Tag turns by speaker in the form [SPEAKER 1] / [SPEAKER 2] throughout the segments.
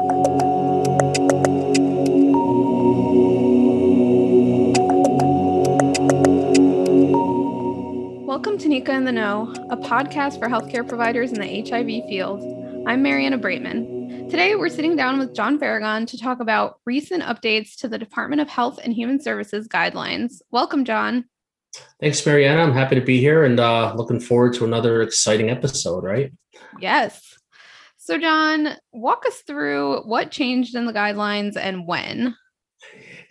[SPEAKER 1] Welcome to Nika in the Know, a podcast for healthcare providers in the HIV field. I'm Mariana Braitman. Today, we're sitting down with John Faragon to talk about recent updates to the Department of Health and Human Services guidelines. Welcome, John.
[SPEAKER 2] Thanks, Mariana. I'm happy to be here and uh, looking forward to another exciting episode, right?
[SPEAKER 1] Yes. So, John, walk us through what changed in the guidelines and when.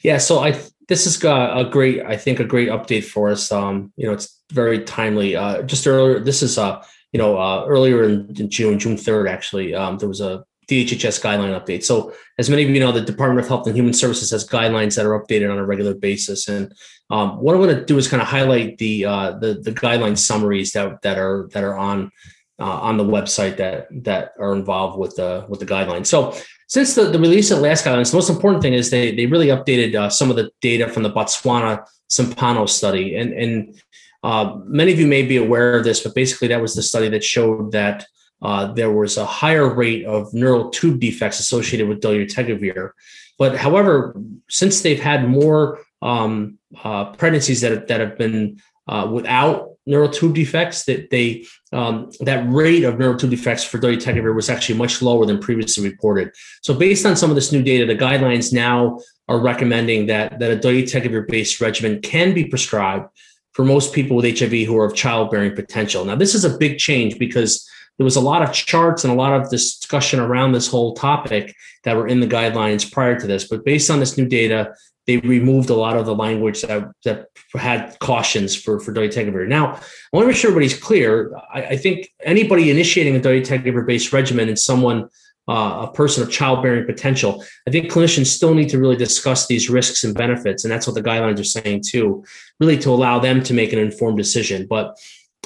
[SPEAKER 2] Yeah, so I this is a great, I think, a great update for us. Um, you know, it's very timely. Uh, just earlier, this is uh, you know, uh, earlier in, June, June third, actually, um, there was a DHHS guideline update. So, as many of you know, the Department of Health and Human Services has guidelines that are updated on a regular basis. And um, what I want to do is kind of highlight the uh, the the guideline summaries that that are that are on uh, on the website that that are involved with the with the guidelines. So, since the, the release of last guidelines, the most important thing is they they really updated uh, some of the data from the Botswana Tsepamo study, and and uh, many of you may be aware of this, but basically that was the study that showed that uh, there was a higher rate of neural tube defects associated with dolutegravir. But however, since they've had more um, uh, pregnancies that, that have been uh, without neural tube defects, that they um, that rate of neural tube defects for dolutegravir was actually much lower than previously reported. So, based on some of this new data, the guidelines now are recommending that that a dolutegravir based regimen can be prescribed for most people with HIV who are of childbearing potential. Now, this is a big change because there was a lot of charts and a lot of discussion around this whole topic that were in the guidelines prior to this. But based on this new data, they removed a lot of the language that, that had cautions for, for dolutegravir. Now, I want to make sure everybody's clear. I, I think anybody initiating a dolutegravir based regimen and someone, uh, a person of childbearing potential, I think clinicians still need to really discuss these risks and benefits. And that's what the guidelines are saying too, really to allow them to make an informed decision. But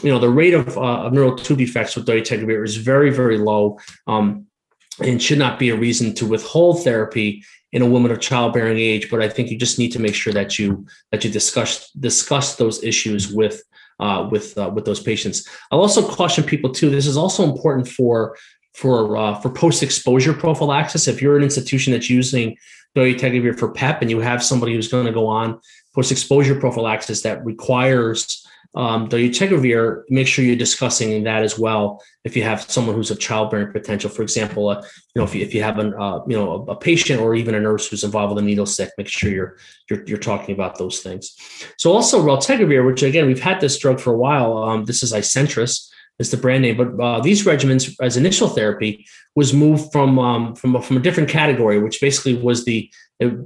[SPEAKER 2] you know, the rate of, uh, of neural tube defects with dolutegravir is very, very low um, and should not be a reason to withhold therapy in a woman of childbearing age. But I think you just need to make sure that you that you discuss discuss those issues with uh, with uh, with those patients. I'll also caution people too. This is also important for for uh, for post exposure prophylaxis. If you're an institution that's using dolutegravir for PEP and you have somebody who's going to go on post exposure prophylaxis that requires um, dolutegravir, make sure you're discussing that as well. If you have someone who's of childbearing potential, for example, uh, you know, if you, if you have an, uh, you know, a, a, patient or even a nurse who's involved with a needle stick, make sure you're, you're, you're talking about those things. So also raltegravir, which again, we've had this drug for a while. Um, this is Isentress is the brand name, but uh, these regimens as initial therapy was moved from um, from from a different category, which basically was the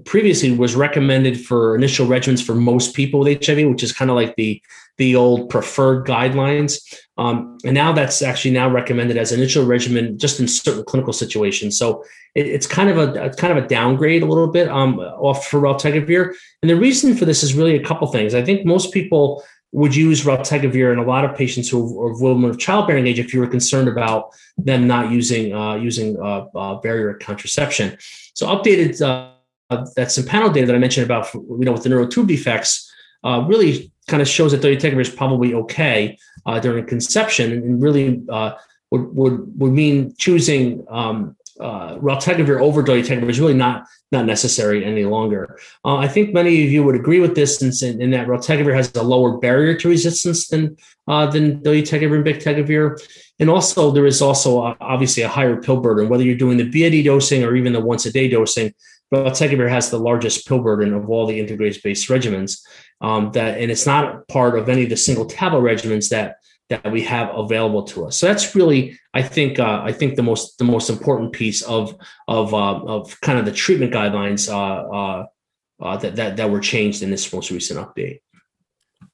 [SPEAKER 2] previously was recommended for initial regimens for most people with HIV, which is kind of like the the old preferred guidelines. Um, and now that's actually now recommended as initial regimen just in certain clinical situations. So it, it's kind of a kind of a downgrade a little bit um, off for raltegravir. And the reason for this is really a couple things. I think most people would use raltegravir in a lot of patients who are women of childbearing age if you were concerned about them not using uh, using uh, uh, barrier contraception. So updated uh, that Tsepamo data that I mentioned about you know with the neural tube defects uh, really kind of shows that dolutegravir is probably okay uh, during conception and really uh, would, would, would mean choosing um, uh, raltegravir over dolutegravir is really not not necessary any longer. Uh, I think many of you would agree with this in, in that raltegravir has a lower barrier to resistance than uh, than dolutegravir and bictegravir, and also there is also uh, obviously a higher pill burden. Whether you're doing the BID dosing or even the once a day dosing, raltegravir has the largest pill burden of all the integrase based regimens um, that and it's not part of any of the single tablet regimens that that we have available to us. So that's really, I think, uh, I think the most the most important piece of of uh, of kind of the treatment guidelines uh, uh, uh, that that that were changed in this most recent update.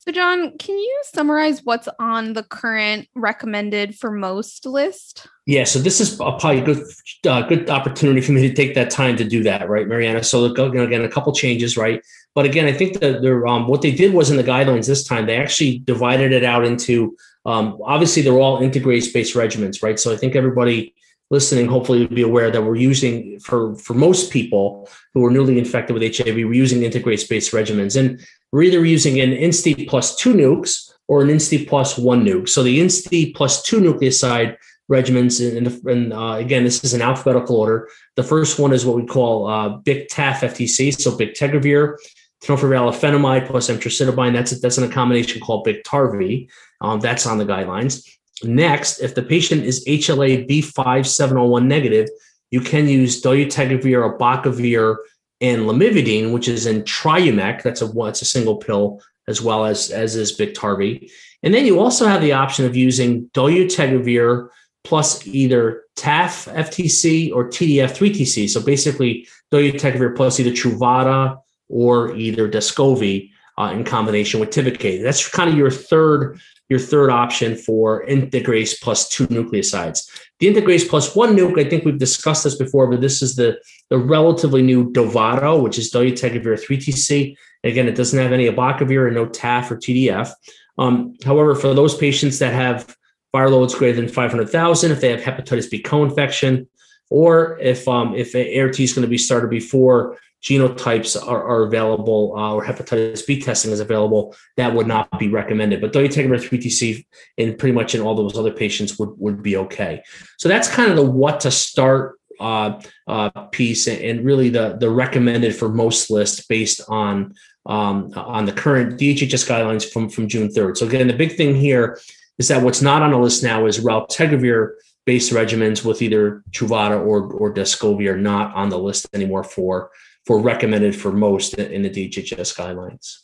[SPEAKER 1] So, John, can you summarize what's on the current recommended for most list?
[SPEAKER 2] Yeah, so this is probably a good uh, good opportunity for me to take that time to do that, right, Mariana? So again, a couple changes, right? But again, I think that they're, um, what they did was in the guidelines this time, they actually divided it out into um, obviously they're all integrase based regimens, right? So I think everybody listening hopefully would be aware that we're using for for most people who are newly infected with HIV, we're using integrase based regimens, and we're either using an INSTI plus two nukes or an INSTI plus one nuke. So the INSTI plus two nucleoside regimens. And, and uh, again, this is an alphabetical order. The first one is what we call uh, BIC-TAF FTC, so bictegravir, tenofovir plus emtricitabine. That's that's in a combination called Biktarvy. Um, that's on the guidelines. Next, if the patient is HLA B5701 negative, you can use dolutegravir, abacavir, and lamivudine, which is in Triumec. That's a that's a single pill as well as as is Biktarvy. And then you also have the option of using dolutegravir plus either TAF FTC or TDF 3TC. So basically, dolutegravir plus either Truvada or either Descovy uh, in combination with Tivicay. That's kind of your third your third option for integrase plus two nucleosides. The integrase plus one nuke, I think we've discussed this before, but this is the, the relatively new Dovato, which is dolutegravir 3TC. Again, it doesn't have any abacavir and no TAF or TDF. Um, however, for those patients that have viral loads greater than 500,000, if they have hepatitis B co-infection, or if um, if ART is going to be started before genotypes are, are available uh, or hepatitis B testing is available, that would not be recommended. But dolutegravir 3TC in pretty much in all those other patients would, would be okay. So that's kind of the what to start uh, uh, piece and really the, the recommended for most lists based on um, on the current DHHS guidelines from, from June 3rd. So again, the big thing here is that what's not on the list now is raltegravir based regimens with either Truvada or, or Descovy are not on the list anymore for for recommended for most in the DHHS guidelines.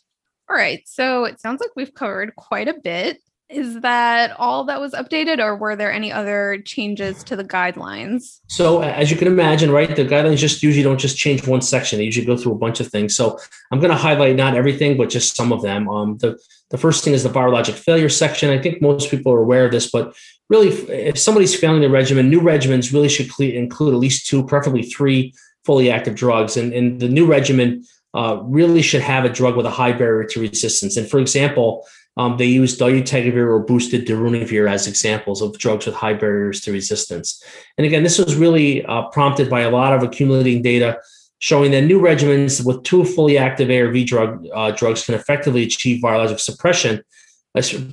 [SPEAKER 1] All right. So it sounds like we've covered quite a bit. Is that all that was updated, or were there any other changes to the guidelines?
[SPEAKER 2] So, as you can imagine, right, the guidelines just usually don't just change one section; they usually go through a bunch of things. So, I'm going to highlight not everything, but just some of them. Um, the the first thing is the virologic failure section. I think most people are aware of this, but really, if somebody's failing the regimen, new regimens really should include at least two, preferably three fully active drugs. And, and the new regimen uh, really should have a drug with a high barrier to resistance. And for example, um, they use dolutegravir or boosted darunavir as examples of drugs with high barriers to resistance. And again, this was really uh, prompted by a lot of accumulating data showing that new regimens with two fully active ARV drug uh, drugs can effectively achieve virologic suppression,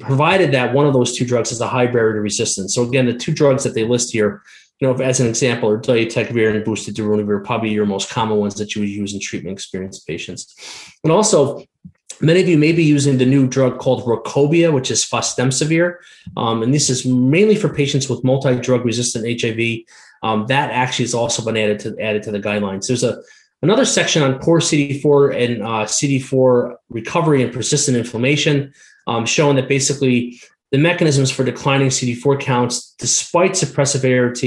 [SPEAKER 2] provided that one of those two drugs has a high barrier to resistance. So again, the two drugs that they list here you know, as an example, or dolutegravir and boosted darunavir, probably your most common ones that you would use in treatment experienced patients. And also, many of you may be using the new drug called Rukobia, which is fostemsavir. Um, and this is mainly for patients with multi-drug resistant HIV. Um, that actually has also been added to added to the guidelines. There's a another section on poor CD4 and uh, CD4 recovery and persistent inflammation, um, showing that basically the mechanisms for declining CD4 counts despite suppressive ART.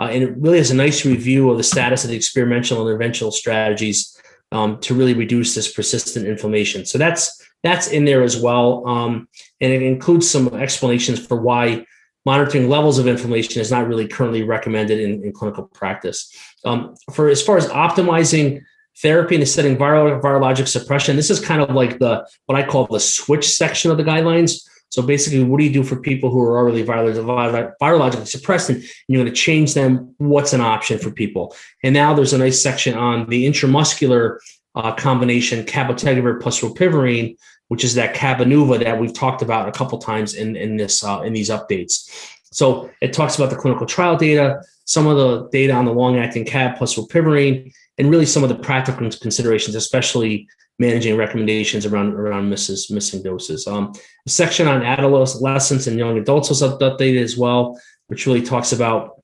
[SPEAKER 2] Uh, and it really has a nice review of the status of the experimental and interventional strategies um, to really reduce this persistent inflammation. So that's that's in there as well, um, and it includes some explanations for why monitoring levels of inflammation is not really currently recommended in, in clinical practice. Um, for as far as optimizing therapy and setting viral virologic suppression, this is kind of like the what I call the switch section of the guidelines so basically, what do you do for people who are already virologically suppressed and you're going to change them? What's an option for people? And now there's a nice section on the intramuscular uh, combination cabotegravir plus rilpivirine, which is that Cabenuva that we've talked about a couple times in in this uh, in these updates. So it talks about the clinical trial data, some of the data on the long-acting cab plus rilpivirine, and really some of the practical considerations, especially managing recommendations around around misses, missing doses. Um, a section on adolescents and young adults was updated as well, which really talks about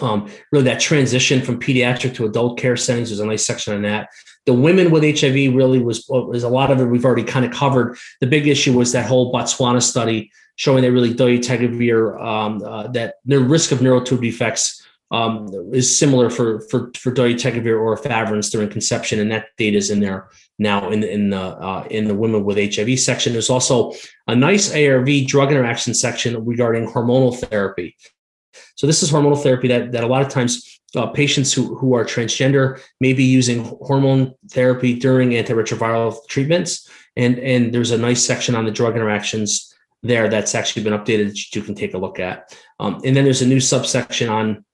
[SPEAKER 2] um, really that transition from pediatric to adult care settings. There's a nice section on that. The women with HIV really was was a lot of it we've already kind of covered. The big issue was that whole Botswana study showing that really dolutegravir um, uh, that the risk of neural tube defects um, is similar for for for dolutegravir or efavirenz during conception, and that data is in there now in in the uh, in the women with HIV section. There's also a nice ARV drug interaction section regarding hormonal therapy. So this is hormonal therapy that that a lot of times uh, patients who who are transgender may be using hormone therapy during antiretroviral treatments, and and there's a nice section on the drug interactions there that's actually been updated that you can take a look at. Um, and then there's a new subsection on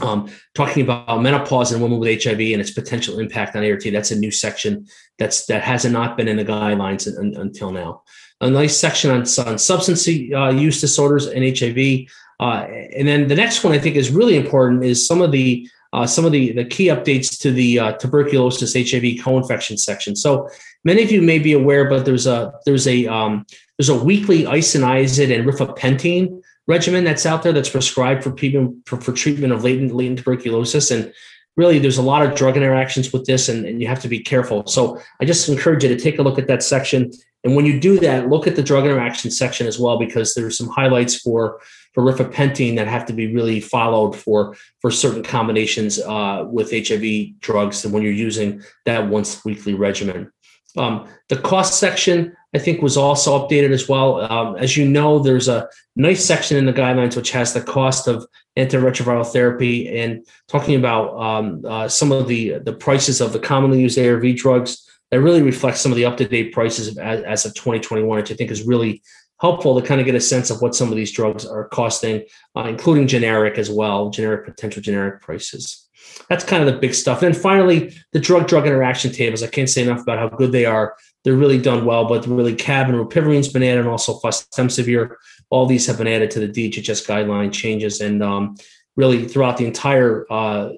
[SPEAKER 2] um, talking about menopause in women with HIV and its potential impact on ART. That's a new section that's that has not been in the guidelines until now. A nice section on, on substance uh, use disorders and HIV. Uh, and then the next one I think is really important is some of the uh, some of the, the key updates to the uh, tuberculosis HIV co-infection section. So many of you may be aware, but there's a there's a um, there's a weekly isoniazid and rifapentine regimen that's out there that's prescribed for people for, for treatment of latent latent tuberculosis. And really there's a lot of drug interactions with this and, and you have to be careful. So i just encourage you to take a look at that section. And when you do that look at the drug interaction section as well because there's some highlights for for rifapentine that have to be really followed for for certain combinations uh, with hiv drugs and when you're using that once weekly regimen um, the cost section, I think, was also updated as well. Um, as you know, there's a nice section in the guidelines which has the cost of antiretroviral therapy and talking about um, uh, some of the the prices of the commonly used ARV drugs that really reflects some of the up to date prices as, as of 2021, which I think is really helpful to kind of get a sense of what some of these drugs are costing, uh, including generic as well, generic potential generic prices. That's kind of the big stuff. And finally, the drug drug interaction tables. I can't say enough about how good they are. They're really done well, but really CAB and rilpivirine's been added, and also fostemsavir. All these have been added to the DHHS guideline changes, and um, really throughout the entire uh,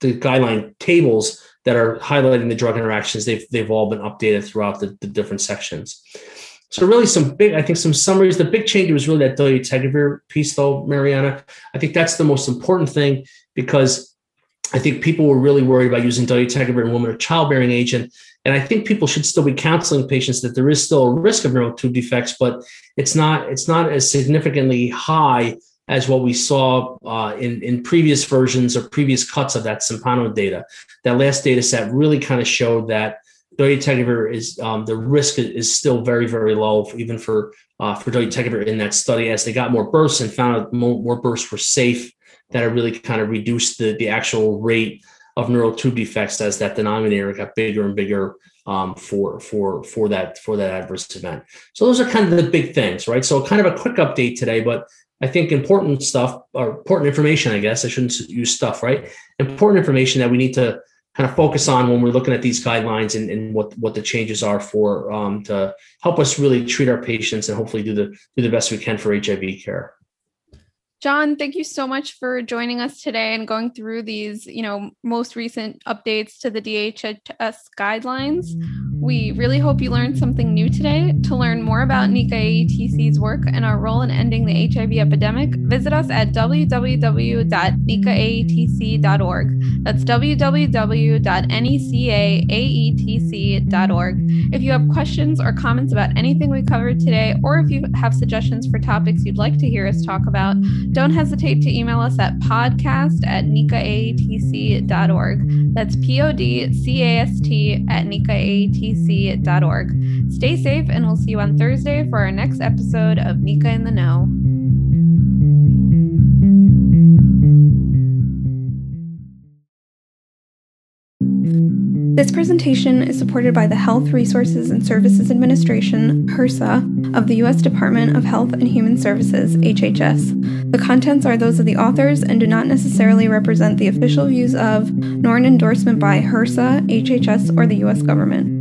[SPEAKER 2] the guideline tables that are highlighting the drug interactions, they've they've all been updated throughout the, the different sections. So really some big, I think some summaries. The big change was really that dolutegravir piece though, Mariana. I think that's the most important thing because I think people were really worried about using dolutegravir in women of childbearing age. And, and I think people should still be counseling patients that there is still a risk of neural tube defects, but it's not, it's not as significantly high as what we saw uh, in, in previous versions or previous cuts of that Tsepamo data. That last data set really kind of showed that dolutegravir is um, the risk is still very, very low, even for uh, for dolutegravir in that study as they got more bursts and found out more, more bursts were safe that have really kind of reduced the, the actual rate of neural tube defects as that denominator got bigger and bigger um, for for for that for that adverse event. So those are kind of the big things, right? So kind of a quick update today, but I think important stuff or important information, I guess I shouldn't use stuff, right? Important information that we need to kind of focus on when we're looking at these guidelines and, and what what the changes are for um, to help us really treat our patients and hopefully do the do the best we can for HIV care.
[SPEAKER 1] John, thank you so much for joining us today and going through these, you know, most recent updates to the DHHS guidelines. We really hope you learned something new today. To learn more about AETC's work and our role in ending the HIV epidemic, visit us at www.nicaaetc.org. That's www.necaetc.org. If you have questions or comments about anything we covered today, or if you have suggestions for topics you'd like to hear us talk about, don't hesitate to email us at podcast at nicaatc.org. That's P O D C A S T at nicaatc.org. Stay safe, and we'll see you on Thursday for our next episode of Nika in the Know. This presentation is supported by the Health Resources and Services Administration, HRSA, of the U.S. Department of Health and Human Services, HHS. The contents are those of the authors and do not necessarily represent the official views of, nor an endorsement by HRSA, HHS, or the U.S. government.